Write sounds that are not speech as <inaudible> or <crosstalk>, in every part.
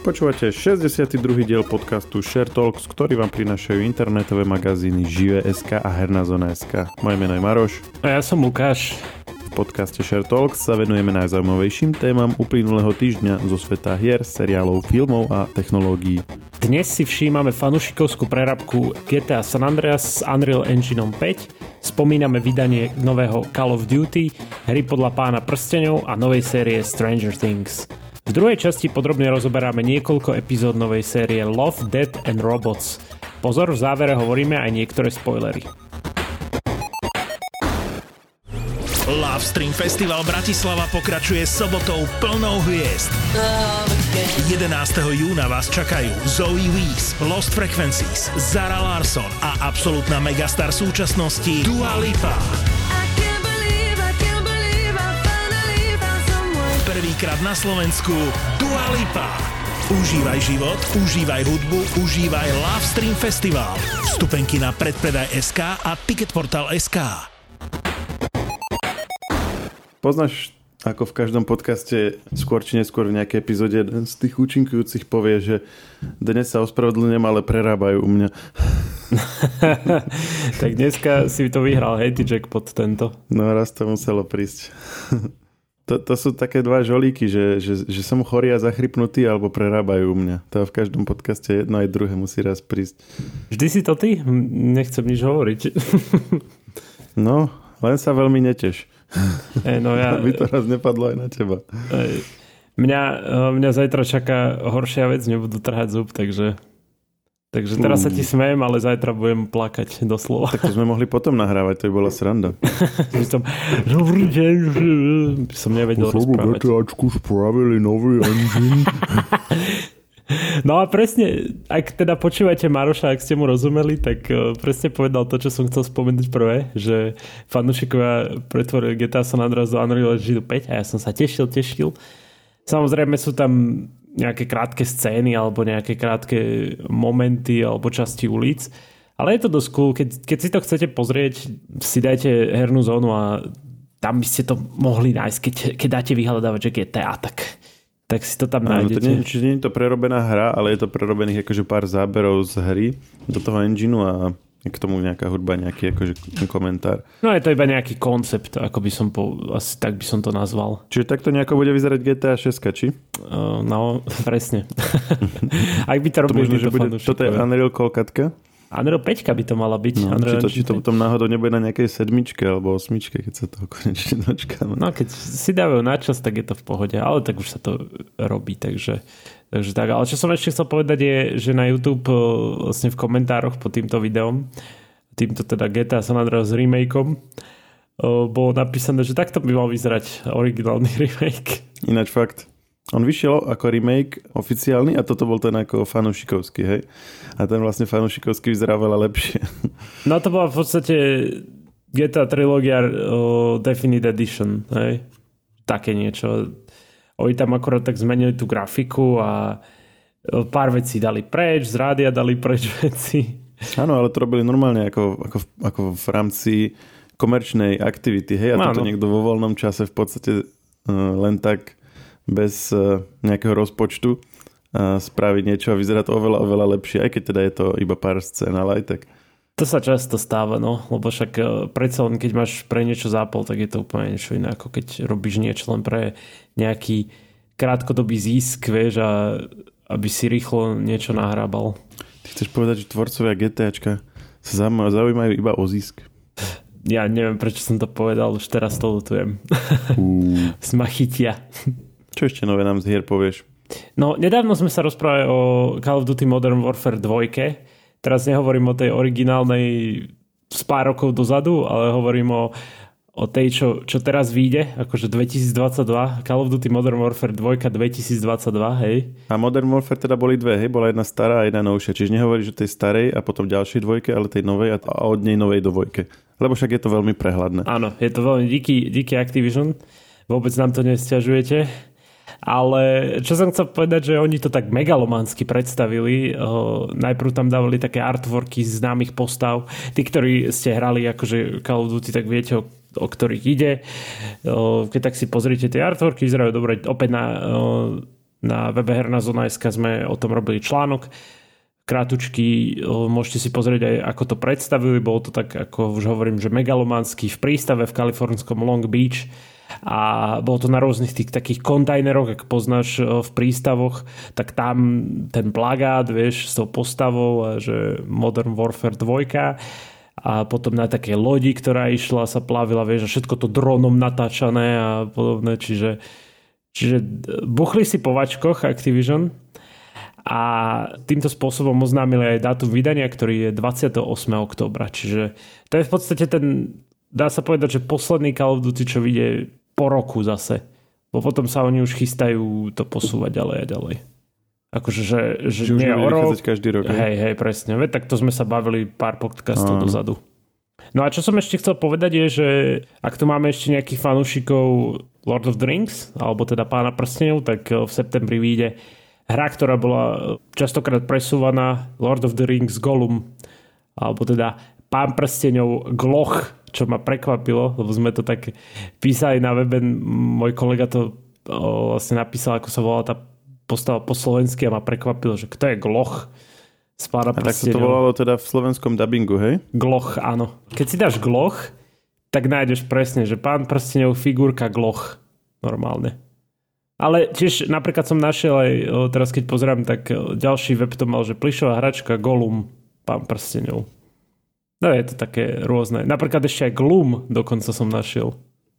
Počúvate 62. diel podcastu Share Talks, ktorý vám prinášajú internetové magazíny Žive.sk a Herná zona.sk. Moje meno je Maroš. A ja som Lukáš. V podcaste Share Talks sa venujeme najzaujímavejším témam uplynulého týždňa zo sveta hier, seriálov, filmov a technológií. Dnes si všímame fanušikovskú prerabku GTA San Andreas s Unreal Engine 5, spomíname vydanie nového Call of Duty, hry podľa pána prstenov a novej série Stranger Things. V druhej časti podrobne rozoberáme niekoľko epizód novej série Love, Dead and Robots. Pozor, v závere hovoríme aj niektoré spoilery. Love Stream Festival Bratislava pokračuje sobotou plnou hviezd. 11. júna vás čakajú Zoe Wees, Lost Frequencies, Zara Larson a absolútna megastar súčasnosti Dua Lipa. Prvýkrát na Slovensku Dua Lipa. Užívaj život, užívaj hudbu, užívaj Love Stream Festival. Vstupenky na predpredaj SK a Ticketportal SK. Poznáš, ako v každom podcaste skôr či neskôr v nejakej epizóde z tých účinkujúcich povie, že dnes sa ospravedlňujem, ale prerábajú u mňa. <laughs> tak dneska si to vyhral, hej, ty jackpot tento. No raz to muselo prísť. To, to sú také dva žolíky, že, že, že som chorý a zachrypnutý alebo prerábajú u mňa. To v každom podcaste jedno aj druhé musí raz prísť. Vždy si to ty? Nechcem nič hovoriť. <laughs> no, len sa veľmi neteš. <laughs> Ej, no ja... <laughs> Aby to raz nepadlo aj na teba. Ej, mňa, eh, mňa zajtra čaká horšia vec, nebudú trhať zub, takže... Takže teraz sa ti smejem, ale zajtra budem plakať doslova. Tak to sme mohli potom nahrávať, to by bola sranda. <laughs> som, dobrý deň, som nevedel rozprávať. GTAčku spravili nový engine. <laughs> No a presne, ak teda počúvate Maroša, ak ste mu rozumeli, tak uh, presne povedal to, čo som chcel spomenúť prvé, že fanúšikovia pretvorili GTA San Andreas do Unreal Engine 5 a ja som sa tešil, tešil. Samozrejme sú tam nejaké krátke scény alebo nejaké krátke momenty alebo časti ulic, ale je to dosť cool. Keď, keď si to chcete pozrieť, si dajte hernú zónu a tam by ste to mohli nájsť, keď, keď dáte vyhľadávať, že GTA, tak tak si to tam nájdete. to nie, čiže nie je to prerobená hra, ale je to prerobených akože pár záberov z hry do toho engineu a k tomu nejaká hudba, nejaký akože komentár. No je to iba nejaký koncept, ako by som po, asi tak by som to nazval. Čiže takto nejako bude vyzerať GTA 6, či? Uh, no, <laughs> presne. <laughs> Ak by to robili to, možno, že bude, Toto je Unreal Kolkatka? Unreal 5 by to mala byť. No, či, to, či to potom náhodou nebude na nejakej sedmičke alebo osmičke, keď sa toho konečne dočkáme. No keď si dávajú na čas, tak je to v pohode, ale tak už sa to robí, takže, takže tak. Ale čo som ešte chcel povedať je, že na YouTube eh, vlastne v komentároch pod týmto videom, týmto teda GTA San Andreas remakeom, eh, bolo napísané, že takto by mal vyzerať originálny <laughs> remake. Ináč fakt. On vyšiel ako remake oficiálny a toto bol ten ako fanušikovský, hej? A ten vlastne fanušikovský vyzerá veľa lepšie. <laughs> No to bola v podstate GTA trilógia uh, Definite Edition, hej? Také niečo. Oni tam akorát tak zmenili tú grafiku a pár vecí dali preč, z rádia dali preč <laughs> veci. Áno, ale to robili normálne ako, ako, ako v rámci komerčnej aktivity, hej? A toto niekto vo voľnom čase v podstate uh, len tak bez e, nejakého rozpočtu spraviť niečo a vyzerá to oveľa, oveľa lepšie, aj keď teda je to iba pár scén, ale aj tak. To sa často stáva, no, lebo však e, predsa len keď máš pre niečo zápol, tak je to úplne niečo iné, ako keď robíš niečo len pre nejaký krátkodobý zisk, vieš, a aby si rýchlo niečo nahrábal. Ty chceš povedať, že tvorcovia GTAčka sa zaujímajú iba o zisk? Ja neviem, prečo som to povedal, už teraz to lutujem. Uh. <laughs> Smachytia. Čo ešte nové nám z hier povieš? No, nedávno sme sa rozprávali o Call of Duty Modern Warfare 2. Teraz nehovorím o tej originálnej z pár rokov dozadu, ale hovorím o, o tej, čo, čo teraz vyjde, akože 2022, Call of Duty Modern Warfare 2 2022, hej. A Modern Warfare teda boli dve, hej? Bola jedna stará a jedna novšia. Čiže nehovoríš o tej starej a potom ďalšej dvojke, ale tej novej a od nej novej do dvojke. Lebo však je to veľmi prehľadné. Áno, je to veľmi díky, díky Activision. Vôbec nám to nestiažujete. Ale čo som chcel povedať, že oni to tak megalománsky predstavili. najprv tam dávali také artworky známych postav. Tí, ktorí ste hrali akože Call of Duty, tak viete, o, o ktorých ide. keď tak si pozrite tie artworky, vyzerajú dobre. Opäť na Na webe Herná zona.sk sme o tom robili článok krátučky, môžete si pozrieť aj ako to predstavili, bolo to tak, ako už hovorím, že megalománsky v prístave v kalifornskom Long Beach a bolo to na rôznych tých takých kontajneroch, ak poznáš v prístavoch, tak tam ten plagát, vieš, s tou postavou, že Modern Warfare 2 a potom na takej lodi, ktorá išla, sa plavila, vieš, a všetko to dronom natáčané a podobné, čiže, čiže buchli si po vačkoch Activision a týmto spôsobom oznámili aj dátum vydania, ktorý je 28. oktobra. Čiže to je v podstate ten, dá sa povedať, že posledný Call of Duty, čo vyjde po roku zase. Bo potom sa oni už chystajú to posúvať ďalej a ďalej. Akože, že, že, že nie o rok. každý rok. Hej, hej, presne. Veď tak to sme sa bavili pár podcastov dozadu. No a čo som ešte chcel povedať je, že ak tu máme ešte nejakých fanúšikov Lord of the Rings, alebo teda Pána prstenov, tak v septembri vyjde hra, ktorá bola častokrát presúvaná Lord of the Rings Gollum, alebo teda Pán prstenov Gloch, čo ma prekvapilo, lebo sme to tak písali na webe, môj kolega to o, vlastne napísal, ako sa volala tá postava po slovensky a ma prekvapilo, že kto je Gloch z Pána prstenov. tak sa to volalo teda v slovenskom dubbingu, hej? Gloch, áno. Keď si dáš Gloch, tak nájdeš presne, že Pán prstenov figurka Gloch normálne. Ale tiež napríklad som našiel aj, teraz keď pozerám, tak ďalší web to mal, že plišová hračka Golum, pán prstenov. No je to také rôzne. Napríklad ešte aj Gloom dokonca som našiel.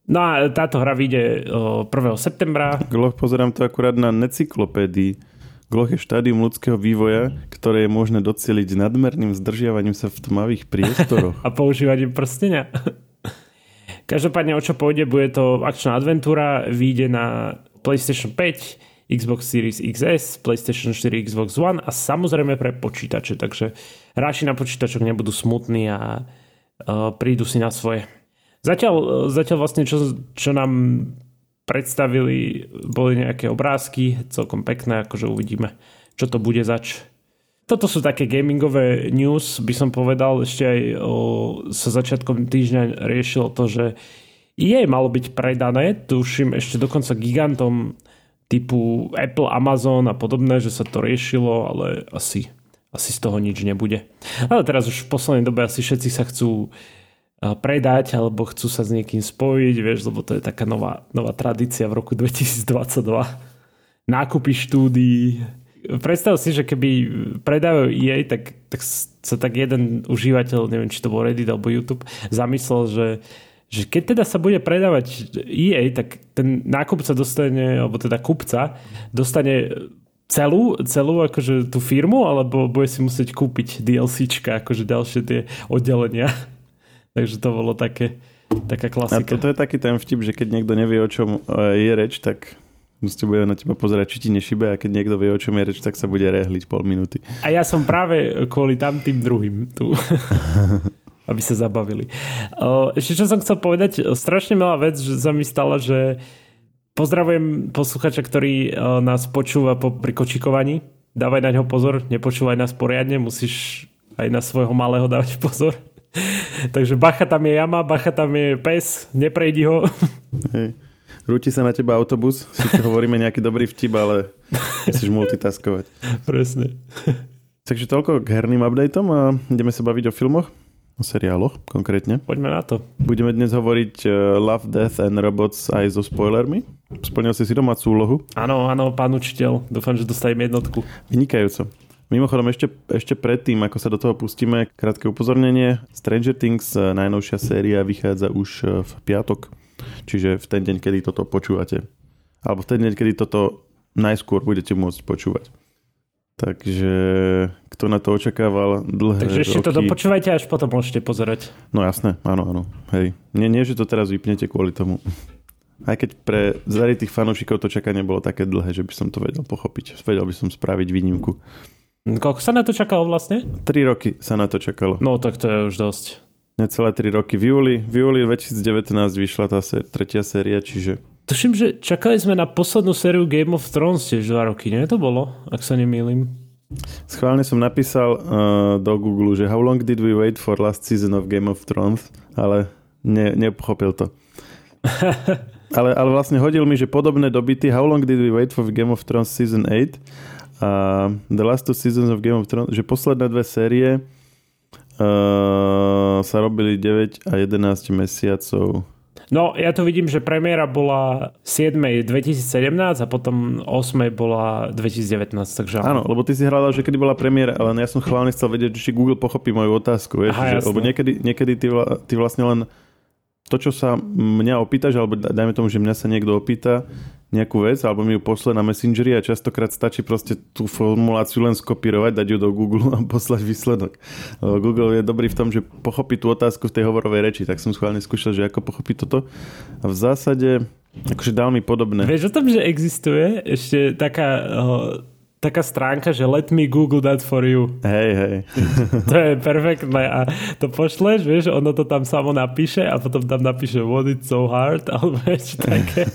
No a táto hra vyjde 1. septembra. Gloch pozerám to akurát na necyklopédii. Gloch je štádium ľudského vývoja, ktoré je možné docieliť nadmerným zdržiavaním sa v tmavých priestoroch. <laughs> a používaním prstenia. Každopádne o čo pôjde, bude to akčná adventúra, vyjde na PlayStation 5, Xbox Series XS, PlayStation 4, Xbox One a samozrejme pre počítače, takže hráči na počítačoch nebudú smutní a uh, prídu si na svoje. Zatiaľ, uh, zatiaľ vlastne čo, čo nám predstavili, boli nejaké obrázky, celkom pekné, akože uvidíme, čo to bude zač. Toto sú také gamingové news, by som povedal, ešte aj o, sa začiatkom týždňa riešilo to, že EA malo byť predané, tuším ešte dokonca gigantom typu Apple, Amazon a podobné, že sa to riešilo, ale asi, asi z toho nič nebude. Ale teraz už v poslednej dobe asi všetci sa chcú predať alebo chcú sa s niekým spojiť, vieš, lebo to je taká nová, nová tradícia v roku 2022. Nákupy štúdií. Predstav si, že keby predávajú EA, tak, tak sa tak jeden užívateľ, neviem, či to bol Reddit alebo YouTube, zamyslel, že že keď teda sa bude predávať EA, tak ten nákupca dostane, alebo teda kupca dostane celú, celú akože tú firmu, alebo bude si musieť kúpiť DLCčka, akože ďalšie tie oddelenia. <laughs> Takže to bolo také, taká klasika. A toto je taký ten vtip, že keď niekto nevie, o čom e, je reč, tak Musíte bude na teba pozerať, či ti nešibe a keď niekto vie, o čom je reč, tak sa bude rehliť pol minúty. A ja som práve kvôli tam tým druhým tu. <laughs> aby sa zabavili. Ešte čo som chcel povedať, strašne milá vec, že sa mi stala, že pozdravujem posluchača, ktorý nás počúva po prikočikovaní. Dávaj na ňo pozor, nepočúvaj nás poriadne, musíš aj na svojho malého dávať pozor. <laughs> Takže bacha tam je jama, bacha tam je pes, neprejdi ho. <laughs> Hej. Rúti sa na teba autobus, si hovoríme nejaký dobrý vtip, ale musíš multitaskovať. <laughs> Presne. Takže toľko k herným updateom a ideme sa baviť o filmoch. O seriáloch konkrétne. Poďme na to. Budeme dnes hovoriť uh, Love, Death and Robots aj so spoilermi. Splnil si si domácu úlohu. Áno, áno, pán učiteľ. Dúfam, že dostajem jednotku. Vynikajúco. Mimochodom, ešte, ešte predtým, ako sa do toho pustíme, krátke upozornenie. Stranger Things, eh, najnovšia séria, vychádza už eh, v piatok. Čiže v ten deň, kedy toto počúvate. Alebo v ten deň, kedy toto najskôr budete môcť počúvať. Takže kto na to očakával dlhé Takže ešte roky... to dopočúvajte, až potom môžete pozerať. No jasné, áno, áno. Hej. Nie, nie, že to teraz vypnete kvôli tomu. Aj keď pre zaritých fanúšikov to čakanie bolo také dlhé, že by som to vedel pochopiť. Vedel by som spraviť výnimku. Koľko sa na to čakalo vlastne? 3 roky sa na to čakalo. No tak to je už dosť. Necelé 3 roky. V júli, v júli 2019 vyšla tá sé- tretia séria, čiže Tuším, že čakali sme na poslednú sériu Game of Thrones tiež dva roky, nie? To bolo, ak sa nemýlim. Schválne som napísal uh, do Google, že how long did we wait for last season of Game of Thrones, ale ne, nepochopil to. <laughs> Ale, ale vlastne hodil mi, že podobné dobyty How long did we wait for Game of Thrones Season 8 a The Last Two Seasons of Game of Thrones, že posledné dve série uh, sa robili 9 a 11 mesiacov. No, ja tu vidím, že premiéra bola 7. 2017 a potom 8. bola 2019, takže... Áno, lebo ty si hľadal, že kedy bola premiéra, ale ja som chválne chcel vedieť, či Google pochopí moju otázku, vieš, Aha, že, lebo niekedy, niekedy ty, ty vlastne len to, čo sa mňa opýtaš, alebo dajme tomu, že mňa sa niekto opýta, nejakú vec, alebo mi ju pošle na Messengeri a častokrát stačí proste tú formuláciu len skopírovať, dať ju do Google a <laughs> poslať výsledok. Google je dobrý v tom, že pochopí tú otázku v tej hovorovej reči, tak som schválne skúšal, že ako pochopí toto. A v zásade akože dal mi podobné. Vieš o tom, že existuje ešte taká taká stránka, že let me google that for you. Hej, hej. <laughs> to je perfektné a to pošleš, vieš, ono to tam samo napíše a potom tam napíše what it's so hard, <laughs> alebo niečo také.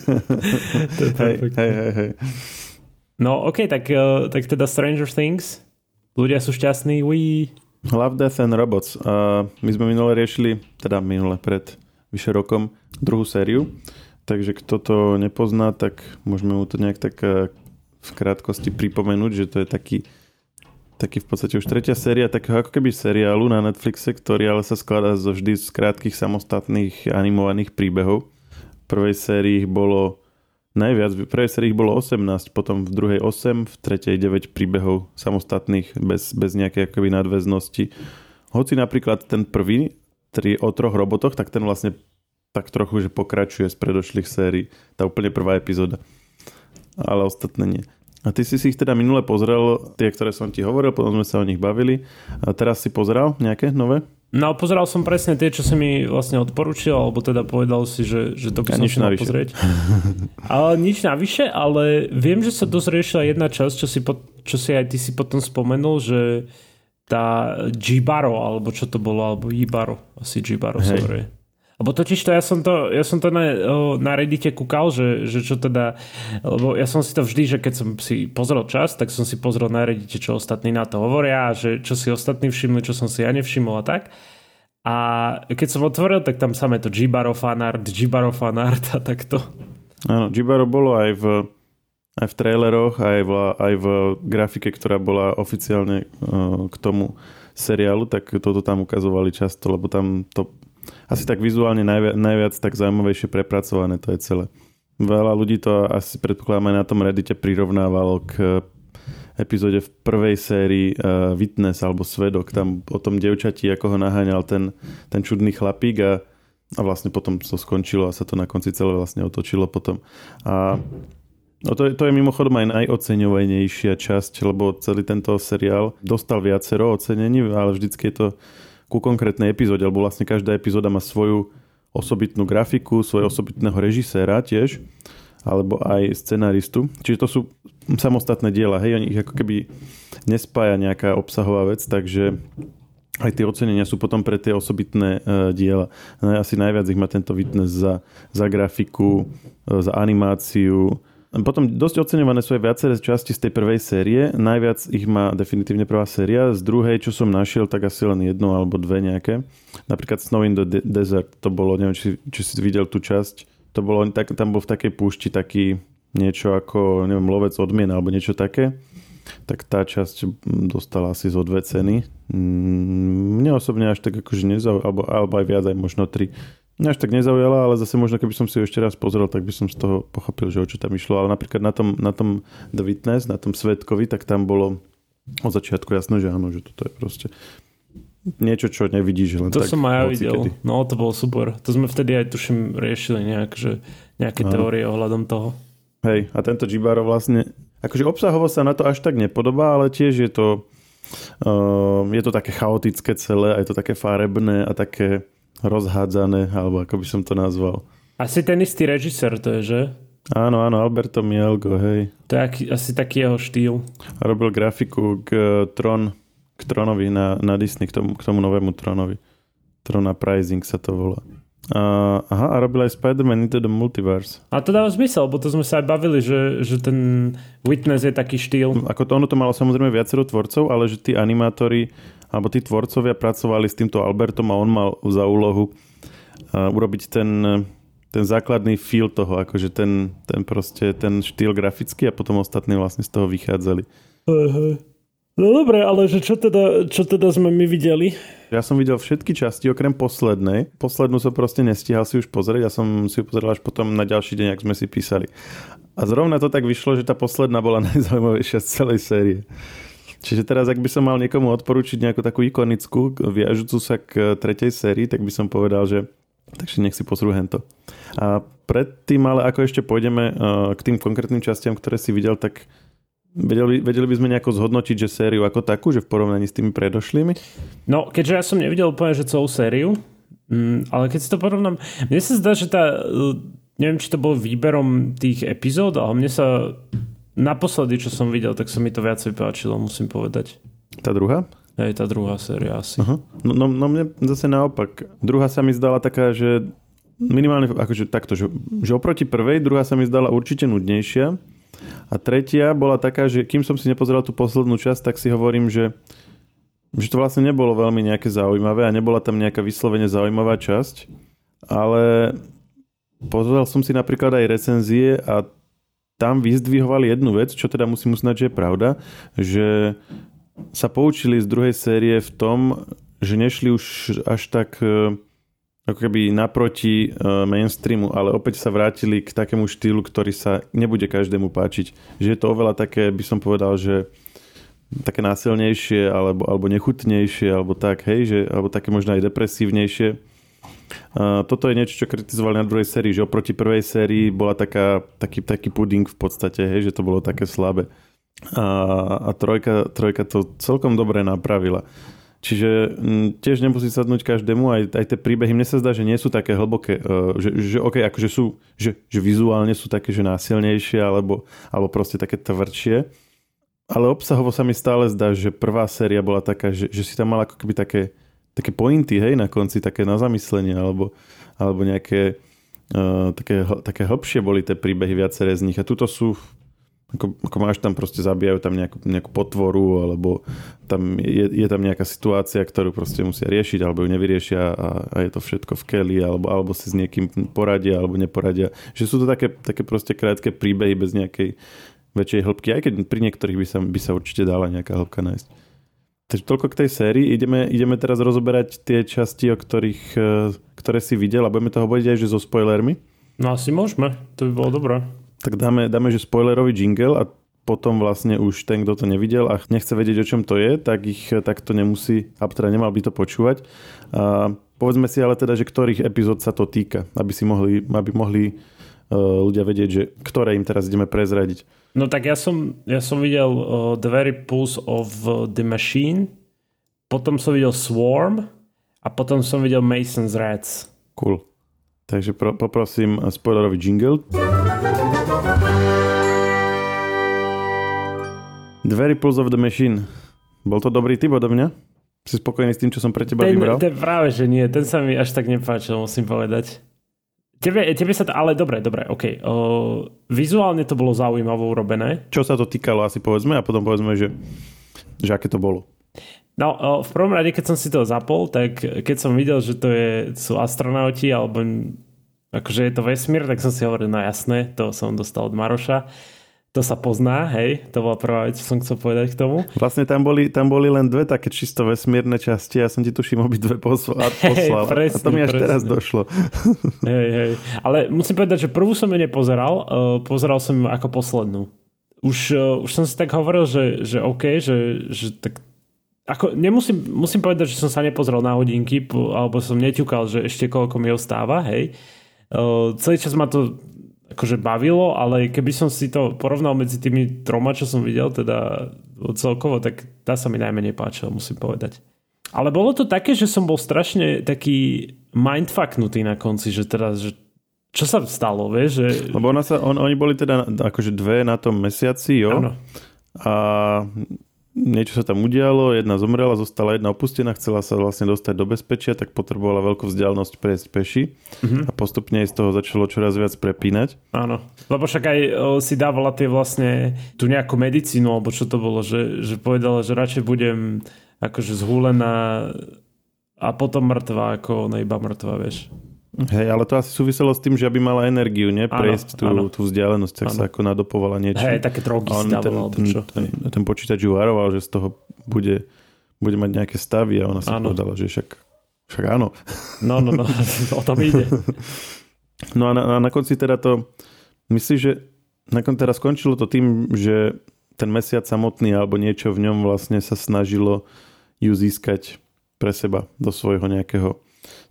to je perfektné. Hej, hej, hej. No ok, tak, uh, tak teda Stranger Things. Ľudia sú šťastní, we... Love, Death and Robots. Uh, my sme minule riešili, teda minule pred vyše rokom, druhú sériu. Takže kto to nepozná, tak môžeme mu to nejak tak uh, v krátkosti pripomenúť, že to je taký, taký v podstate už tretia séria takého ako keby seriálu na Netflixe, ktorý ale sa skladá zo vždy z krátkých samostatných animovaných príbehov. V prvej sérii bolo najviac, v prvej sérii bolo 18, potom v druhej 8, v tretej 9 príbehov samostatných bez, bez nejakej akoby nadväznosti. Hoci napríklad ten prvý, tri, o troch robotoch, tak ten vlastne tak trochu, že pokračuje z predošlých sérií. Tá úplne prvá epizóda. Ale ostatné nie. A ty si si ich teda minule pozrel, tie, ktoré som ti hovoril, potom sme sa o nich bavili. A teraz si pozrel nejaké nové? No, pozeral som presne tie, čo si mi vlastne odporučil, alebo teda povedal si, že, že to by som si mal pozrieť. <laughs> ale nič navyše, ale viem, že sa dosť riešila jedna časť, čo si, po, čo si aj ty si potom spomenul, že tá Jibaro, alebo čo to bolo, alebo Jibaro, asi Jibaro hey. sa lebo totiž to ja som to, ja som to na, na Reddite kúkal, že, že čo teda, lebo ja som si to vždy, že keď som si pozrel čas, tak som si pozrel na Reddite, čo ostatní na to hovoria, že čo si ostatní všimli, čo som si ja nevšimol a tak. A keď som otvoril, tak tam samé to Jibaro fanart, Jibaro fanart a takto. Áno, Jibaro bolo aj v, aj v traileroch, aj v, aj v grafike, ktorá bola oficiálne uh, k tomu seriálu, tak toto tam ukazovali často, lebo tam to asi tak vizuálne najviac, najviac tak zaujímavejšie prepracované to je celé. Veľa ľudí to asi predpokladám aj na tom Reddite prirovnávalo k epizóde v prvej sérii uh, Witness alebo Svedok, tam o tom devčati, ako ho naháňal ten, ten čudný chlapík a, a vlastne potom to skončilo a sa to na konci celé vlastne otočilo potom. A No to je, to je mimochodom aj najoceňovanejšia časť, lebo celý tento seriál dostal viacero ocenení, ale vždycky je to ku konkrétnej epizóde, lebo vlastne každá epizóda má svoju osobitnú grafiku, svojho osobitného režiséra tiež, alebo aj scenaristu. Čiže to sú samostatné diela, hej, oni ich ako keby nespája nejaká obsahová vec, takže aj tie ocenenia sú potom pre tie osobitné uh, diela. No, asi najviac ich má tento Witness za, za grafiku, uh, za animáciu, potom dosť oceňované sú aj viaceré časti z tej prvej série. Najviac ich má definitívne prvá séria. Z druhej, čo som našiel, tak asi len jedno alebo dve nejaké. Napríklad Snow in the De- Desert, to bolo, neviem, či, či si videl tú časť. To bolo, tak, tam bol v takej púšti taký niečo ako, neviem, lovec odmien alebo niečo také. Tak tá časť dostala asi zo dve ceny. Mm, mne osobne až tak akože nezaujalo, alebo, alebo aj viac, aj možno tri Mňa až tak nezaujala, ale zase možno keby som si ju ešte raz pozrel, tak by som z toho pochopil, že o čo tam išlo. Ale napríklad na tom, na tom The Witness, na tom Svetkovi, tak tam bolo od začiatku jasné, že áno, že toto je proste niečo, čo nevidíš. Len to tak, som aj ja videl. Kedy. No to bolo super. To sme vtedy aj tuším riešili nejak, že nejaké no. teórie ohľadom toho. Hej, a tento Jibaro vlastne, akože obsahovo sa na to až tak nepodobá, ale tiež je to uh, je to také chaotické celé, a je to také farebné a také rozhádzané, alebo ako by som to nazval. Asi ten istý režisér to je, že? Áno, áno, Alberto Mielgo, hej. To je aký, asi taký jeho štýl. A robil grafiku k Tron, k Tronovi na, na Disney, k tomu, k tomu novému Tronovi. Tron Uprising sa to volá. A, aha, a robil aj Spider-Man Into the Multiverse. A to dáva zmysel, bo to sme sa aj bavili, že, že ten Witness je taký štýl. Ako to, ono to malo samozrejme viacero tvorcov, ale že tí animátori alebo tí tvorcovia pracovali s týmto Albertom a on mal za úlohu uh, urobiť ten, ten základný feel toho, akože ten, ten proste, ten štýl grafický a potom ostatní vlastne z toho vychádzali. Uh-huh. No dobre, ale že čo teda, čo teda sme my videli? Ja som videl všetky časti, okrem poslednej. Poslednú som proste nestihal si už pozrieť, ja som si ju pozrel až potom na ďalší deň, ak sme si písali. A zrovna to tak vyšlo, že tá posledná bola <laughs> najzaujímavejšia z celej série. Čiže teraz, ak by som mal niekomu odporučiť nejakú takú ikonickú, viažúcu sa k tretej sérii, tak by som povedal, že takže nech si pozrú hento. A predtým, ale ako ešte pôjdeme uh, k tým konkrétnym častiam, ktoré si videl, tak vedeli, vedeli by sme nejako zhodnotiť, že sériu ako takú, že v porovnaní s tými predošlými? No, keďže ja som nevidel úplne, že celú sériu, mm, ale keď si to porovnám, mne sa zdá, že tá, uh, neviem, či to bol výberom tých epizód, ale mne sa naposledy, čo som videl, tak sa mi to viacej páčilo, musím povedať. Tá druhá? Hej, tá druhá séria asi. Uh-huh. No, no, no mne zase naopak. Druhá sa mi zdala taká, že minimálne akože takto, že, že oproti prvej, druhá sa mi zdala určite nudnejšia. A tretia bola taká, že kým som si nepozeral tú poslednú časť, tak si hovorím, že, že to vlastne nebolo veľmi nejaké zaujímavé a nebola tam nejaká vyslovene zaujímavá časť. Ale pozeral som si napríklad aj recenzie a tam vyzdvihovali jednu vec, čo teda musím uznať, že je pravda, že sa poučili z druhej série v tom, že nešli už až tak e, ako keby naproti e, mainstreamu, ale opäť sa vrátili k takému štýlu, ktorý sa nebude každému páčiť. Že je to oveľa také, by som povedal, že také násilnejšie, alebo, alebo nechutnejšie, alebo tak, hej, že, alebo také možno aj depresívnejšie. Toto je niečo, čo kritizovali na druhej sérii, že oproti prvej sérii bola taká, taký, taký puding v podstate, hej, že to bolo také slabé a, a trojka, trojka to celkom dobre napravila. Čiže m, tiež nemusí sadnúť každému, aj, aj tie príbehy, mne sa zdá, že nie sú také hlboké, uh, že, že okay, akože sú, že, že vizuálne sú také, že násilnejšie, alebo, alebo proste také tvrdšie. Ale obsahovo sa mi stále zdá, že prvá séria bola taká, že, že si tam mal ako keby také, také pointy, hej, na konci, také na zamyslenie, alebo, alebo nejaké uh, také, také hlbšie boli tie príbehy, viaceré z nich. A tuto sú ako, ako máš tam proste zabijajú tam nejakú, nejakú potvoru alebo tam je, je tam nejaká situácia, ktorú proste musia riešiť alebo ju nevyriešia a, a je to všetko v keli alebo, alebo si s niekým poradia alebo neporadia. Že sú to také, také proste krátke príbehy bez nejakej väčšej hĺbky, aj keď pri niektorých by sa, by sa určite dala nejaká hĺbka nájsť. Takže toľko k tej sérii. Ideme, ideme teraz rozoberať tie časti, o ktorých, e, ktoré si videl a budeme toho hovoriť aj že so spoilermi. No asi môžeme, to by bolo dobré tak dáme, dáme že spoilerový jingle a potom vlastne už ten, kto to nevidel a nechce vedieť, o čom to je, tak ich takto nemusí, a teda nemal by to počúvať. A povedzme si ale teda, že ktorých epizód sa to týka, aby si mohli, aby mohli ľudia vedieť, že ktoré im teraz ideme prezradiť. No tak ja som, ja som videl uh, The Very Pulse of the Machine, potom som videl Swarm a potom som videl Mason's Rats. Cool. Takže pro, poprosím spoilerový jingle. The Very Pulse of the Machine. Bol to dobrý typ odo mňa? Si spokojný s tým, čo som pre teba ten, vybral? Ten práve, že nie. Ten sa mi až tak nepáčil, musím povedať. Tebe, tebe sa to, ale dobre, dobre, OK. O, vizuálne to bolo zaujímavo urobené. Čo sa to týkalo, asi povedzme, a potom povedzme, že, že aké to bolo. No, o, v prvom rade, keď som si to zapol, tak keď som videl, že to je, sú astronauti, alebo akože je to vesmír, tak som si hovoril, no jasné, to som dostal od Maroša. To sa pozná, hej, to bola prvá vec, čo som chcel povedať k tomu. Vlastne tam boli, tam boli len dve také čisto vesmírne časti, ja som ti tuším obi dve poslal. Hey, presne, a to mi až presne. teraz došlo. <laughs> Hej, hej. Ale musím povedať, že prvú som ju nepozeral, uh, pozeral som ju ako poslednú. Už, uh, už som si tak hovoril, že, že OK, že, že tak ako, nemusím, musím povedať, že som sa nepozrel na hodinky, alebo som neťukal, že ešte koľko mi ostáva, hej. Uh, celý čas ma to akože bavilo, ale keby som si to porovnal medzi tými troma, čo som videl, teda celkovo, tak tá sa mi najmenej páčila, musím povedať. Ale bolo to také, že som bol strašne taký mindfucknutý na konci, že teda, že čo sa stalo, vieš? Že... Lebo ona sa, on, oni boli teda akože dve na tom mesiaci, jo? Áno. A niečo sa tam udialo, jedna zomrela, zostala jedna opustená, chcela sa vlastne dostať do bezpečia, tak potrebovala veľkú vzdialenosť prejsť peši mm-hmm. a postupne z toho začalo čoraz viac prepínať. Áno, lebo však aj o, si dávala tie vlastne tú nejakú medicínu, alebo čo to bolo, že, že povedala, že radšej budem akože zhúlená a potom mŕtva, ako ona iba mŕtva, vieš. Hej, ale to asi súviselo s tým, že aby mala energiu, ne? Prejsť tú, tú vzdialenosť, tak áno. sa ako nadopovala niečo. Hej, také drogy on ten, ten, ten, ten počítač ju varoval, že z toho bude, bude mať nejaké stavy a ona sa áno. povedala, že však, však áno. No, no, no, <laughs> o tom ide. No a na, a na konci teda to, myslíš, že na konci teda skončilo to tým, že ten mesiac samotný alebo niečo v ňom vlastne sa snažilo ju získať pre seba do svojho nejakého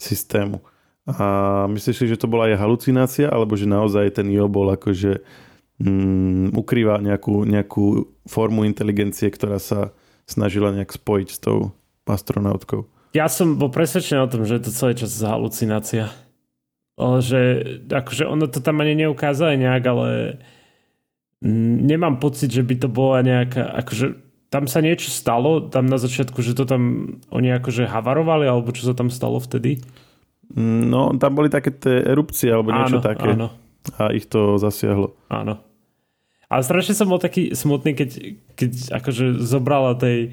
systému. A myslíš si, že to bola aj halucinácia, alebo že naozaj ten Jo bol akože mm, ukrýva nejakú, nejakú formu inteligencie, ktorá sa snažila nejak spojiť s tou astronautkou? Ja som bol presvedčený o tom, že je to celý čas halucinácia. Že akože ono to tam ani neukázali nejak, ale nemám pocit, že by to bola nejaká, akože tam sa niečo stalo, tam na začiatku, že to tam oni akože havarovali, alebo čo sa tam stalo vtedy? No, tam boli také tie erupcie alebo niečo áno, také. Áno. A ich to zasiahlo. Áno. Ale strašne som bol taký smutný, keď, keď akože zobrala tej,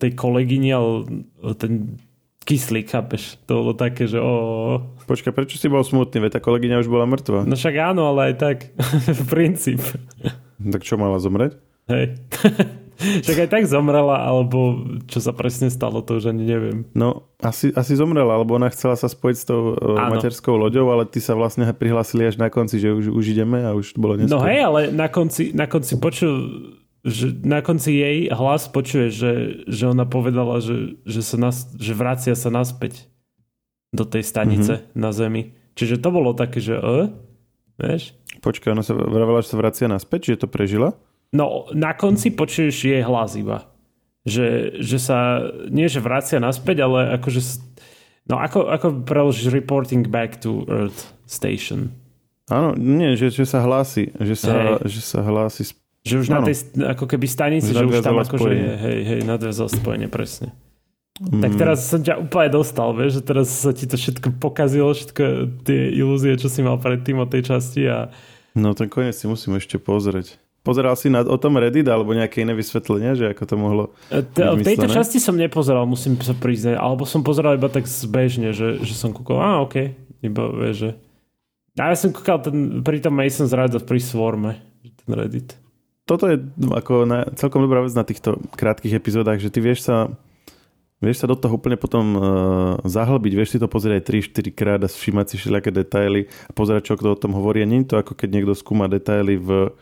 tej kolegyni, ale ten kyslík, chápeš? To bolo také, že o... Počkaj, prečo si bol smutný? Veď tá kolegyňa už bola mŕtva. No však áno, ale aj tak. <laughs> v princíp. Tak čo, mala zomrieť? Hej. <laughs> <laughs> Však aj tak zomrela, alebo čo sa presne stalo, to už ani neviem. No, asi, asi zomrela, alebo ona chcela sa spojiť s tou ano. materskou loďou, ale ty sa vlastne prihlásili až na konci, že už, už ideme a už bolo neskôr. No hej, ale na konci, na konci počul, že na konci jej hlas počuje, že, že ona povedala, že, že, sa nas, že vracia sa naspäť do tej stanice mm-hmm. na Zemi. Čiže to bolo také, že e, vieš? Počkaj, ona sa vravela, že sa vracia naspäť, že to prežila? No, na konci počuješ jej hlas iba. Že, že sa, nie že vracia naspäť, ale akože, no ako, ako preložíš reporting back to Earth Station? Áno, nie, že, že sa hlási, že sa, hey. že sa hlási. Že už ano. na tej, ako keby stanici, že už tam akože je, hej, hej, nadviazal spojenie, presne. Mm. Tak teraz som ťa úplne dostal, vieš, že teraz sa ti to všetko pokazilo, všetko tie ilúzie, čo si mal predtým o tej časti a... No ten koniec si musím ešte pozrieť. Pozeral si na, o tom Reddit alebo nejaké iné vysvetlenia, že ako to mohlo e, V tejto časti som nepozeral, musím sa priznať. Alebo som pozeral iba tak zbežne, že, že som kúkal, a OK, iba vieš, že... A ja som kúkal ten, pri tom Mason's Ride pri Swarme, ten Reddit. Toto je ako na, celkom dobrá vec na týchto krátkých epizódach, že ty vieš sa Vieš sa do toho úplne potom uh, zahlbiť, vieš si to pozrieť aj 3-4 krát a všimať si všelijaké detaily a pozerať, čo kto o tom hovorí. A nie je to ako keď niekto skúma detaily v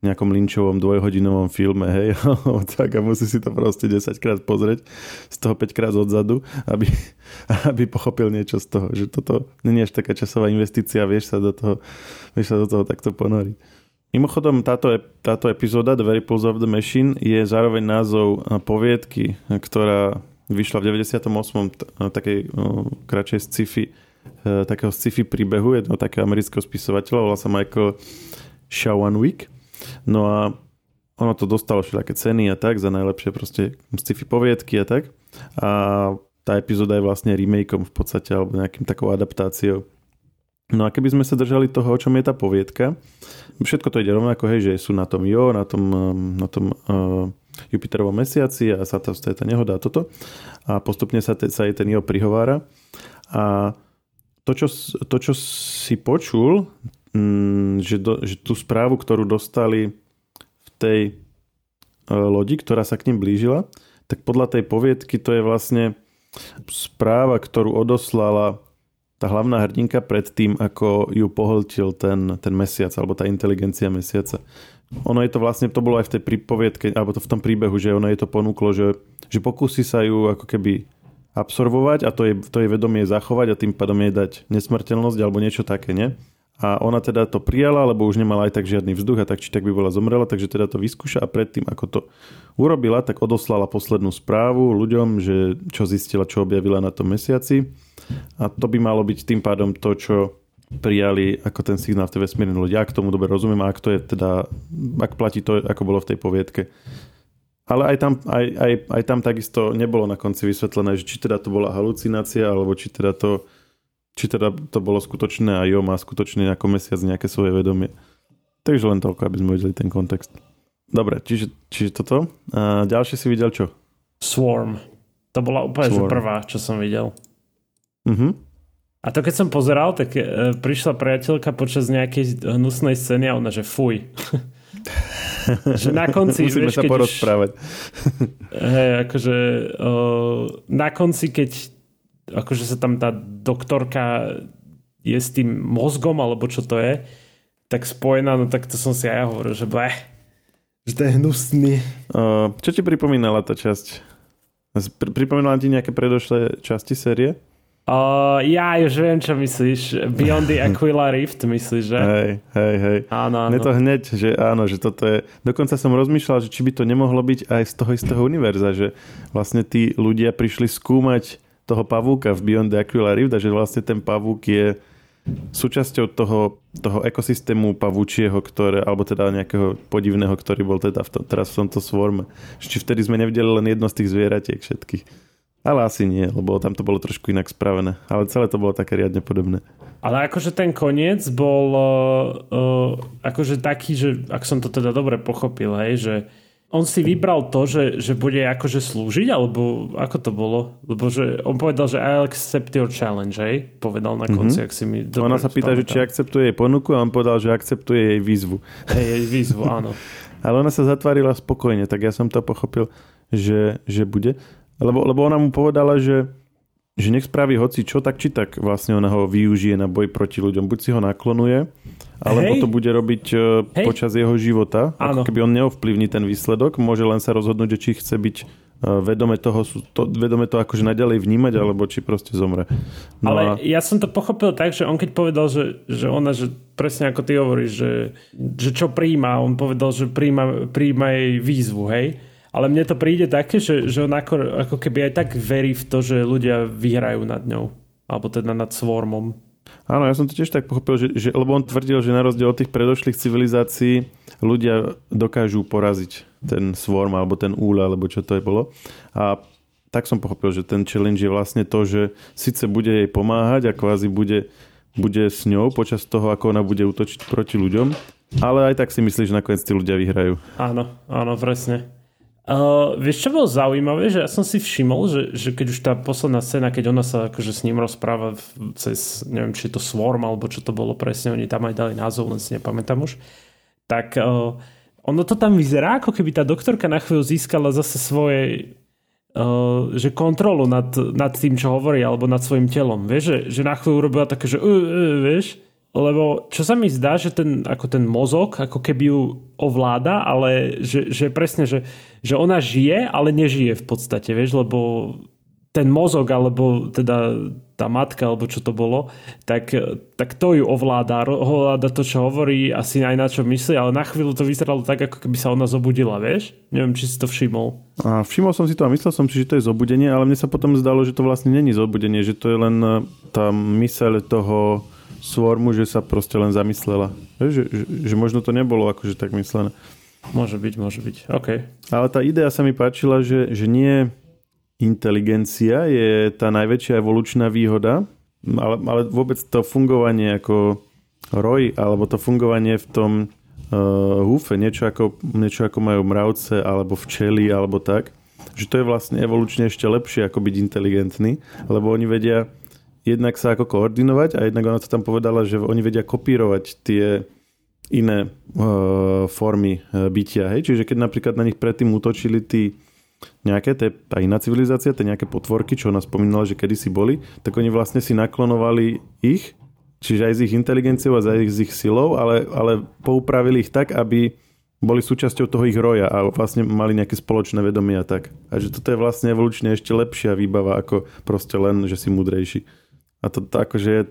nejakom linčovom dvojhodinovom filme, hej, <laughs> tak a musí si to proste 10 krát pozrieť, z toho 5 krát odzadu, aby, <laughs> aby pochopil niečo z toho, že toto nie až taká časová investícia, vieš sa do toho, vieš sa do toho takto ponoriť. Mimochodom, táto, táto epizóda The Very Pulse of the Machine je zároveň názov poviedky, ktorá vyšla v 98. takej no, kratšej sci-fi, takého sci-fi príbehu jedného takého amerického spisovateľa, volá sa Michael Shawanwick No a ono to dostalo všelijaké ceny a tak za najlepšie proste sci-fi poviedky a tak. A tá epizóda je vlastne remakeom v podstate alebo nejakým takou adaptáciou. No a keby sme sa držali toho, o čom je tá poviedka, všetko to ide rovnako, hej, že sú na tom Jo, na tom, na tom uh, Jupiterovom mesiaci a sa to tá nehoda a toto. A postupne sa, te, sa jej ten Jo prihovára. A to čo, to, čo si počul, že, do, že tú správu, ktorú dostali v tej e, lodi, ktorá sa k ním blížila, tak podľa tej poviedky to je vlastne správa, ktorú odoslala tá hlavná hrdinka pred tým, ako ju pohltil ten, ten mesiac, alebo tá inteligencia mesiaca. Ono je to vlastne, to bolo aj v tej prípoviedke, alebo to v tom príbehu, že ono je to ponúklo, že, že pokusí sa ju ako keby absorbovať a to je, to je vedomie zachovať a tým pádom jej dať nesmrteľnosť alebo niečo také, nie? A ona teda to prijala, lebo už nemala aj tak žiadny vzduch a tak či tak by bola zomrela, takže teda to vyskúša a predtým, ako to urobila, tak odoslala poslednú správu ľuďom, že čo zistila, čo objavila na tom mesiaci a to by malo byť tým pádom to, čo prijali ako ten signál v tej vesmírnej lodi. Ja k tomu dobre rozumiem a ak to je teda, ak platí to, ako bolo v tej poviedke. Ale aj tam, aj, aj, aj tam takisto nebolo na konci vysvetlené, že či teda to bola halucinácia, alebo či teda to či teda to bolo skutočné a Jo má skutočne ako mesiac nejaké svoje vedomie. Takže len toľko, aby sme videli ten kontext. Dobre, čiže, čiže toto. A ďalšie si videl čo? Swarm. To bola úplne Swarm. prvá, čo som videl. Uh-huh. A to keď som pozeral, tak e, prišla priateľka počas nejakej hnusnej scény a ona, že fuj. <laughs> že na konci... Musíme vieš, sa porozprávať. hej, akože o, na konci, keď akože sa tam tá doktorka je s tým mozgom, alebo čo to je, tak spojená, no tak to som si aj ja hovoril, že bleh, že to je hnusný. Čo ti pripomínala tá časť? Pripomínala ti nejaké predošlé časti série? Uh, ja už viem, čo myslíš. Beyond the Aquila Rift, myslíš, že? Hej, hej, hej. Áno, áno. to hneď, že áno, že toto je... Dokonca som rozmýšľal, že či by to nemohlo byť aj z toho istého univerza, že vlastne tí ľudia prišli skúmať toho pavúka v Beyond the Aquila Rift a že vlastne ten pavúk je súčasťou toho, toho ekosystému pavúčieho, ktoré, alebo teda nejakého podivného, ktorý bol teda v to, teraz v tomto svorme. Či vtedy sme nevideli len jedno z tých zvieratiek všetkých. Ale asi nie, lebo tam to bolo trošku inak spravené. Ale celé to bolo také riadne podobné. Ale akože ten koniec bol uh, akože taký, že ak som to teda dobre pochopil, hej, že on si vybral to, že, že bude akože slúžiť, alebo ako to bolo? Lebo že on povedal, že I accept your challenge, hej? Povedal na konci, mm-hmm. ak si mi dobre Ona sa pýta, že či akceptuje jej ponuku a on povedal, že akceptuje jej výzvu. Hej, jej výzvu, áno. <laughs> Ale ona sa zatvarila spokojne, tak ja som to pochopil, že, že bude. Lebo, lebo ona mu povedala, že, že nech spraví hoci čo, tak či tak vlastne ona ho využije na boj proti ľuďom. Buď si ho naklonuje, alebo Hej. to bude robiť e, Hej. počas jeho života. Áno. Ako keby on neovplyvní ten výsledok, môže len sa rozhodnúť, že či chce byť e, vedome toho, to, vedome to akože naďalej vnímať, alebo či proste zomre. No Ale a... ja som to pochopil tak, že on keď povedal, že, že ona, že presne ako ty hovoríš, že, že čo príjma, on povedal, že príjma, príjma jej výzvu, hej? Ale mne to príde také, že, že on ako, ako keby aj tak verí v to, že ľudia vyhrajú nad ňou. Alebo teda nad Swarmom. Áno, ja som to tiež tak pochopil, že, že, lebo on tvrdil, že na rozdiel od tých predošlých civilizácií ľudia dokážu poraziť ten Swarm alebo ten úľ, alebo čo to je bolo. A tak som pochopil, že ten challenge je vlastne to, že síce bude jej pomáhať a kvázi bude, bude s ňou počas toho, ako ona bude útočiť proti ľuďom, ale aj tak si myslíš, že nakoniec tí ľudia vyhrajú. Áno, áno, presne. Uh, vieš, čo bolo zaujímavé, že ja som si všimol, že, že keď už tá posledná scéna, keď ona sa akože s ním rozpráva cez, neviem, či je to Swarm, alebo čo to bolo presne, oni tam aj dali názov, len si nepamätám už, tak uh, ono to tam vyzerá, ako keby tá doktorka na chvíľu získala zase svoje uh, že kontrolu nad, nad tým, čo hovorí, alebo nad svojim telom. Vieš, že, že na chvíľu robila také, že uh, uh, vieš, lebo čo sa mi zdá, že ten, ako ten mozog ako keby ju ovláda, ale že, že presne, že, že ona žije, ale nežije v podstate, vieš, lebo ten mozog, alebo teda tá matka, alebo čo to bolo, tak, tak to ju ovláda, ovláda to, čo hovorí, asi aj na čo myslí, ale na chvíľu to vyzeralo tak, ako keby sa ona zobudila, vieš? Neviem, či si to všimol. A všimol som si to a myslel som si, že to je zobudenie, ale mne sa potom zdalo, že to vlastne není zobudenie, že to je len eh, tá myseľ toho Swarmu, že sa proste len zamyslela. Že, že, že možno to nebolo akože tak myslené. Môže byť, môže byť. OK. Ale tá idea sa mi páčila, že, že nie inteligencia je tá najväčšia evolučná výhoda, ale, ale vôbec to fungovanie ako roj, alebo to fungovanie v tom uh, húfe, niečo ako, niečo ako majú mravce, alebo včely, alebo tak, že to je vlastne evolučne ešte lepšie ako byť inteligentný, lebo oni vedia jednak sa ako koordinovať a jednak ona to tam povedala, že oni vedia kopírovať tie iné uh, formy uh, bytia. Hej? Čiže keď napríklad na nich predtým útočili tí nejaké, tá iná civilizácia, tie nejaké potvorky, čo ona spomínala, že kedysi boli, tak oni vlastne si naklonovali ich, čiže aj s ich inteligenciou a aj s ich silou, ale, ale poupravili ich tak, aby boli súčasťou toho ich roja a vlastne mali nejaké spoločné vedomie a tak. A že toto je vlastne evolučne ešte lepšia výbava ako proste len, že si múdrejší. A to, to akože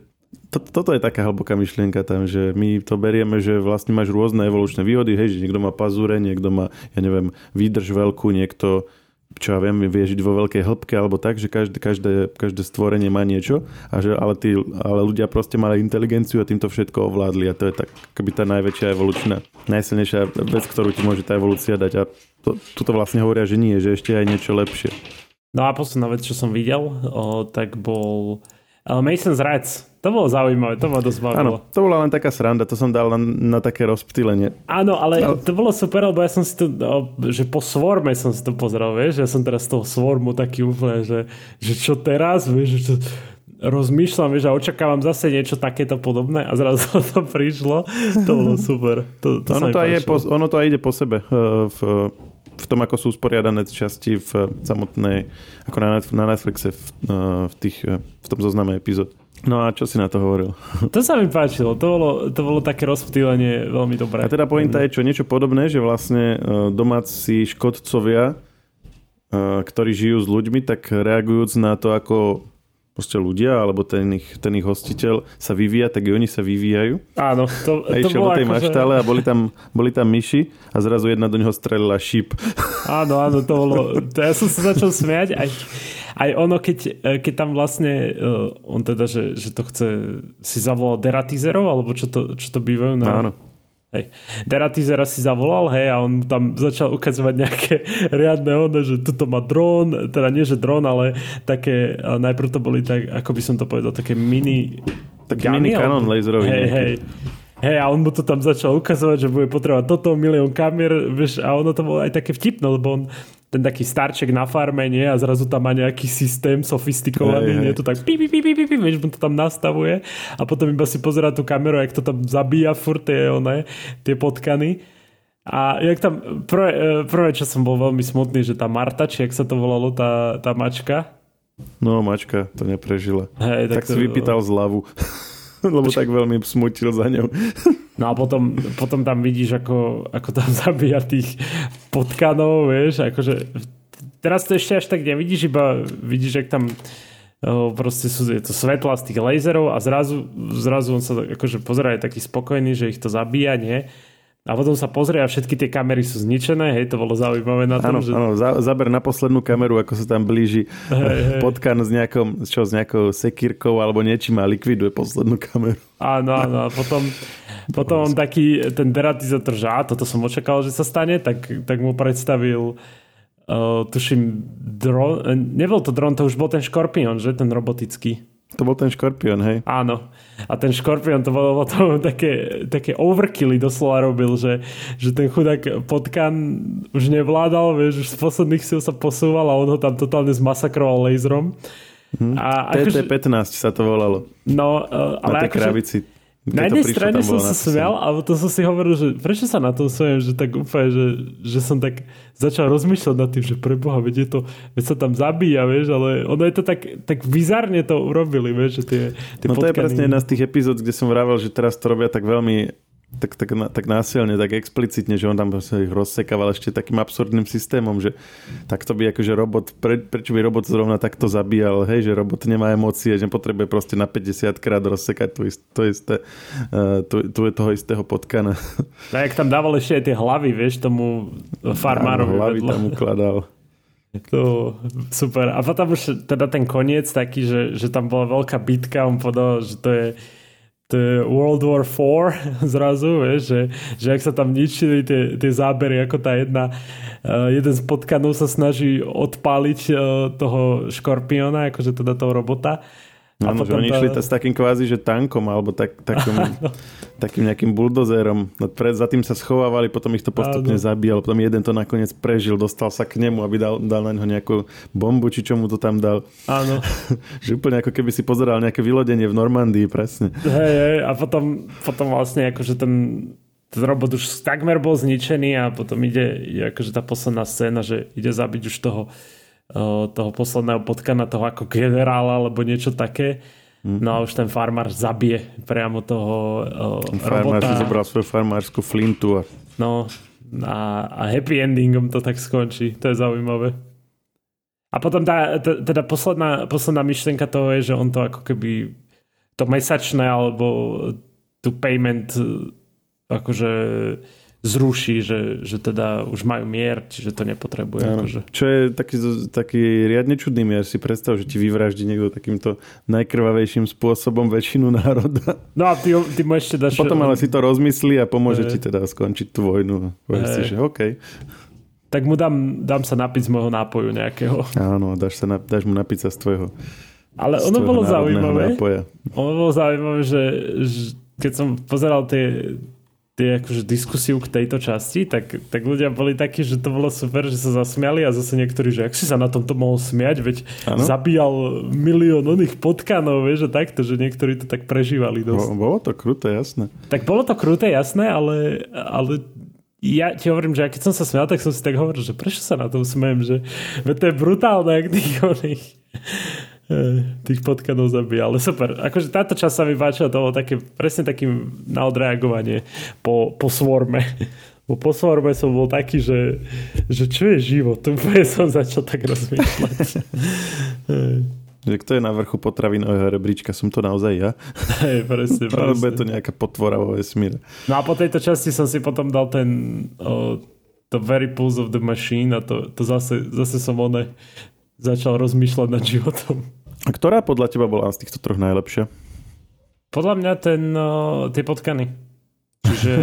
to, toto je taká hlboká myšlienka tam, že my to berieme, že vlastne máš rôzne evolučné výhody, hej, že niekto má pazúre, niekto má, ja neviem, výdrž veľkú, niekto čo ja viem, vie žiť vo veľkej hĺbke alebo tak, že každé, každé, každé stvorenie má niečo, a že, ale, tí, ale ľudia proste mali inteligenciu a týmto všetko ovládli a to je tak keby tá najväčšia evolučná, najsilnejšia vec, ktorú ti môže tá evolúcia dať a to, tuto vlastne hovoria, že nie, že ešte aj niečo lepšie. No a posledná vec, čo som videl, o, tak bol Mason's Rats. To bolo zaujímavé, to ma dosť bavilo. Áno, to bola len taká sranda, to som dal na, na také rozptýlenie. Áno, ale no. to bolo super, lebo ja som si to, že po Swarme som si to pozeral, vieš, ja som teraz z toho Swarmu taký úplne, že, že čo teraz, vieš, že rozmýšľam, vieš, a očakávam zase niečo takéto podobné a zrazu <laughs> to prišlo. To bolo super. To, to ono, to je po, ono to aj ide po sebe. Uh, v, v tom, ako sú usporiadané časti v samotnej, ako na, Netflixe v, uh, v, tých, uh, v tom zozname epizód. No a čo si na to hovoril? <laughs> To sa mi páčilo. To bolo, to bolo také rozptýlenie veľmi dobré. A teda pointa je čo, niečo podobné, že vlastne domáci škodcovia, ktorí žijú s ľuďmi, tak reagujúc na to, ako proste ľudia, alebo ten ich, ten ich hostiteľ sa vyvíja, tak i oni sa vyvíjajú. Áno. To, a to išiel do tej ako maštále že... a boli tam, boli tam myši a zrazu jedna do neho strelila šíp. Áno, áno, to bolo... To ja som sa začal smiať aj, aj ono, keď, keď tam vlastne uh, on teda, že, že to chce si zavolal deratizerov, alebo čo to, čo to bývajú na... Áno Hej. Deratizera si zavolal, hej, a on tam začal ukazovať nejaké <laughs> riadne ono, že tuto má dron, teda nie, že dron, ale také, najprv to boli tak, ako by som to povedal, také mini... Taký mini kanon laserový. Hej, hej. Hej, a on mu to tam začal ukazovať, že bude potrebovať toto, milión kamier, vieš, a ono to bolo aj také vtipné, lebo on ten taký starček na farme, nie? A zrazu tam má nejaký systém sofistikovaný, hey, nie? To tak pi, pi, pi, pi, pi, pi, vieš, mu to tam nastavuje a potom iba si pozera tú kameru, jak to tam zabíja furt tie, one, tie potkany. A jak tam, prvé, e, prvé, čo som bol veľmi smutný, že tá Marta, či jak sa to volalo, tá, tá mačka. No, mačka to neprežila. Hey, tak, tak to, si vypýtal zľavu. <laughs> Lebo tak veľmi smutil za ňou. No a potom, potom tam vidíš, ako, ako tam <laughs> zabíja tých potkanov, vieš, akože teraz to ešte až tak nevidíš, iba vidíš, ak tam proste sú je to svetla z tých laserov a zrazu, zrazu on sa akože pozerá je taký spokojný, že ich to zabíja, nie? A potom sa pozrie a všetky tie kamery sú zničené, hej, to bolo zaujímavé na tom, áno, že... Áno, zaber na poslednú kameru, ako sa tam blíži hey, potkan s nejakou, čo, s nejakou sekírkou alebo niečím a likviduje poslednú kameru. Áno, áno, a potom, potom on taký, ten deratizátor, že á, toto som očakal, že sa stane, tak, tak mu predstavil uh, tuším, dron, nebol to dron, to už bol ten škorpión, že, ten robotický. To bol ten škorpión, hej? Áno. A ten škorpión to bolo to <laughs> také, také overkilly doslova robil, že, že ten chudák potkan už nevládal, vieš, už z posledných síl sa posúval a on ho tam totálne zmasakroval laserom. Hm. A TT-15 akože, sa to volalo. No, uh, ale Na tej akože, krabici. Na jednej strane som sa smial, ale to som si hovoril, že prečo sa na to smiem, že tak úplne, že, že som tak začal rozmýšľať nad tým, že preboha, veď, je to, veď sa tam zabíja, vieš, ale ono je to tak, tak bizarne to urobili, vieš, že tie, tie No to je presne jedna z tých epizód, kde som vravel, že teraz to robia tak veľmi tak, tak, tak násilne, tak explicitne, že on tam ich rozsekával ešte takým absurdným systémom, že takto by akože robot, pre, prečo by robot zrovna takto zabíjal, hej, že robot nemá emócie, že potrebuje proste na 50 krát rozsekať to, ist, to isté, tu, tu je toho istého potkana. A jak tam dával ešte aj tie hlavy, vieš, tomu farmárovi. hlavy vedľa. tam ukladal. To super. A potom už teda ten koniec taký, že, že tam bola veľká bitka, on povedal, že to je to je World War 4 <laughs> zrazu, vieš, že, že ak sa tam ničili tie, tie zábery, ako tá jedna, uh, jeden z potkanov sa snaží odpáliť uh, toho škorpiona, akože teda toho robota No, že oni išli s takým kvázi, že tankom alebo tak, takým, <laughs> takým nejakým buldozerom. No, pred, za tým sa schovávali, potom ich to postupne Áno. zabíjal, potom jeden to nakoniec prežil, dostal sa k nemu, aby dal, dal na neho nejakú bombu, či čo mu to tam dal. Áno. <laughs> že úplne ako keby si pozeral nejaké vylodenie v Normandii, presne. Hej, hej, a potom, potom vlastne akože ten, ten robot už takmer bol zničený a potom ide, ide akože tá posledná scéna, že ide zabiť už toho toho posledného potkana, toho ako generála alebo niečo také. Mm-hmm. No a už ten farmár zabije priamo toho uh, farmár robota. si zobral svoju farmárskú flintu. A... No a, a happy endingom to tak skončí. To je zaujímavé. A potom tá, teda posledná, posledná myšlenka toho je, že on to ako keby to mesačné alebo tu payment akože zruší, že, že teda už majú mier, čiže to nepotrebuje. Akože. Čo je taký, taký riadne čudný mier, si predstav, že ti vyvraždí niekto takýmto najkrvavejším spôsobom väčšinu národa. No a ty, ty mu ešte dáš... Potom ale si to rozmyslí a pomôže hey. ti teda skončiť tú vojnu. Povieš hey. si, že OK. Tak mu dám, dám sa napiť z môjho nápoju nejakého. Áno, dáš, sa, dáš mu napiť sa z tvojho ale ono bolo zaujímavé. Nápoja. Ono bolo zaujímavé, že, že keď som pozeral tie akože diskusiu k tejto časti, tak, tak ľudia boli takí, že to bolo super, že sa zasmiali a zase niektorí, že ak si sa na tomto mohol smiať, veď ano? zabíjal milión oných potkanov, vieš, že takto, že niektorí to tak prežívali dosť. Bolo to kruté, jasné. Tak bolo to kruté, jasné, ale, ale ja ti hovorím, že keď som sa smial, tak som si tak hovoril, že prečo sa na tom smiem, že to je brutálne, ak tých oných tých potkanov zabíja. Ale super. Akože táto časť sa mi páčila, to bolo také, presne takým na odreagovanie po, po svorme. <laughs> Bo po svorme som bol taký, že, že čo je život? Úplne som začal tak rozmýšľať. <laughs> že kto je na vrchu potravinového rebríčka, som to naozaj ja. Hej, presne, presne. <laughs> Alebo je to nejaká potvora vo vesmíre. No a po tejto časti som si potom dal ten o, The Very Pulse of the Machine a to, to zase, zase som one začal rozmýšľať nad životom. A ktorá podľa teba bola z týchto troch najlepšia? Podľa mňa ten, uh, tie potkany. Čiže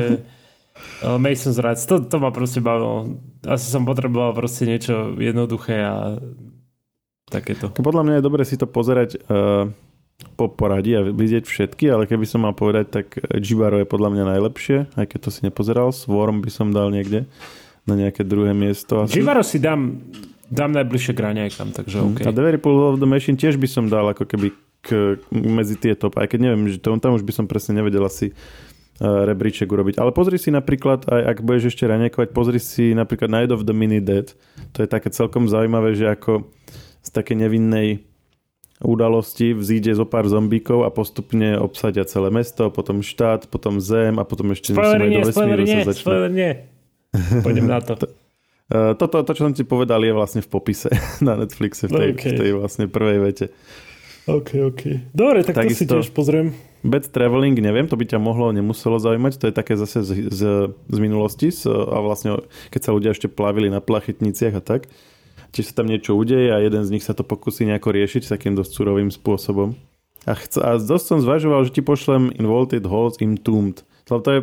<laughs> uh, Mason's Rights, to, to ma proste bavilo. Asi som potreboval proste niečo jednoduché a takéto. Podľa mňa je dobre si to pozerať uh, po poradí a vidieť všetky, ale keby som mal povedať, tak Jibaro je podľa mňa najlepšie, aj keď to si nepozeral. Swarm by som dal niekde na nejaké druhé miesto. Jibaro si dám Dám najbližšie k raňajkám, takže OK. A The Very Pull of the Machine tiež by som dal ako keby k, medzi tie top, aj keď neviem, že to, tam už by som presne nevedel asi uh, rebríček urobiť. Ale pozri si napríklad, aj ak budeš ešte raňajkovať, pozri si napríklad Night of the Mini Dead. To je také celkom zaujímavé, že ako z také nevinnej udalosti vzíde zo pár zombíkov a postupne obsadia celé mesto, potom štát, potom zem a potom ešte spoiler nie, do vesmíru nie, sa začne. Spoiler nie. <laughs> Poďme na to. Eh, toto, to, čo som ti povedal, je vlastne v popise <laughs> na Netflixe, v tej, okay. v tej vlastne prvej vete. OK, OK. Dobre, tak Takisto, to si tiež pozriem. Bad Traveling, neviem, to by ťa mohlo, nemuselo zaujímať, to je také zase z, z, z minulosti z, a vlastne keď sa ľudia ešte plavili na plachetniciach a tak, či sa tam niečo udeje a jeden z nich sa to pokusí nejako riešiť takým dosť surovým spôsobom. A, chc- a dosť som zvažoval, že ti pošlem Involted Halls Entombed. Lebo to je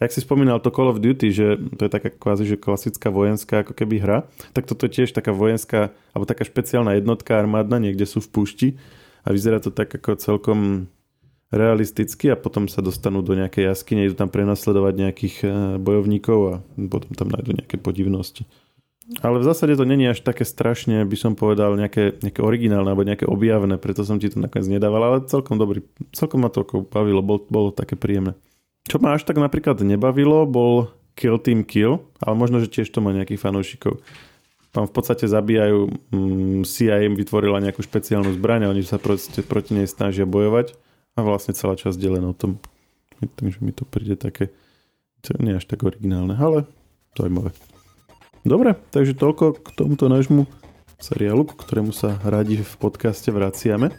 jak si spomínal to Call of Duty, že to je taká kvázi, že klasická vojenská ako keby hra, tak toto je tiež taká vojenská, alebo taká špeciálna jednotka armádna, niekde sú v púšti a vyzerá to tak ako celkom realisticky a potom sa dostanú do nejakej jaskyne, idú tam prenasledovať nejakých eh, bojovníkov a potom tam nájdú nejaké podivnosti. Ale v zásade to není až také strašne, by som povedal, nejaké, nejaké originálne alebo nejaké objavné, preto som ti to nakoniec nedával, ale celkom dobrý, celkom ma to bavilo, bolo, bolo také príjemné. Čo ma až tak napríklad nebavilo, bol Kill Team Kill, ale možno, že tiež to má nejakých fanúšikov. Tam v podstate zabíjajú, mm, CIA im vytvorila nejakú špeciálnu zbraň a oni sa proste proti nej snažia bojovať a vlastne celá časť je o tom. Takže mi to príde také, to nie až tak originálne, ale zaujímavé. Dobre, takže toľko k tomuto nášmu seriálu, k ktorému sa radi v podcaste vraciame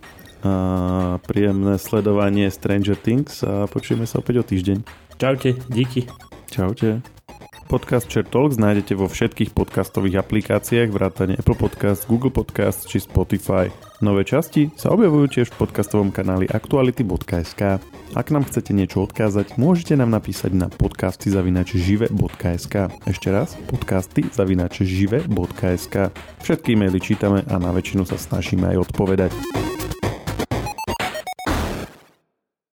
a príjemné sledovanie Stranger Things a počujeme sa opäť o týždeň. Čaute, díky. Čaute. Podcast Share Talks nájdete vo všetkých podcastových aplikáciách vrátane Apple Podcast, Google Podcast či Spotify. Nové časti sa objavujú tiež v podcastovom kanáli aktuality.sk. Ak nám chcete niečo odkázať, môžete nám napísať na podcasty zavinačžive.sk. Ešte raz, podcasty zavinačžive.sk. Všetky e-maily čítame a na väčšinu sa snažíme aj odpovedať.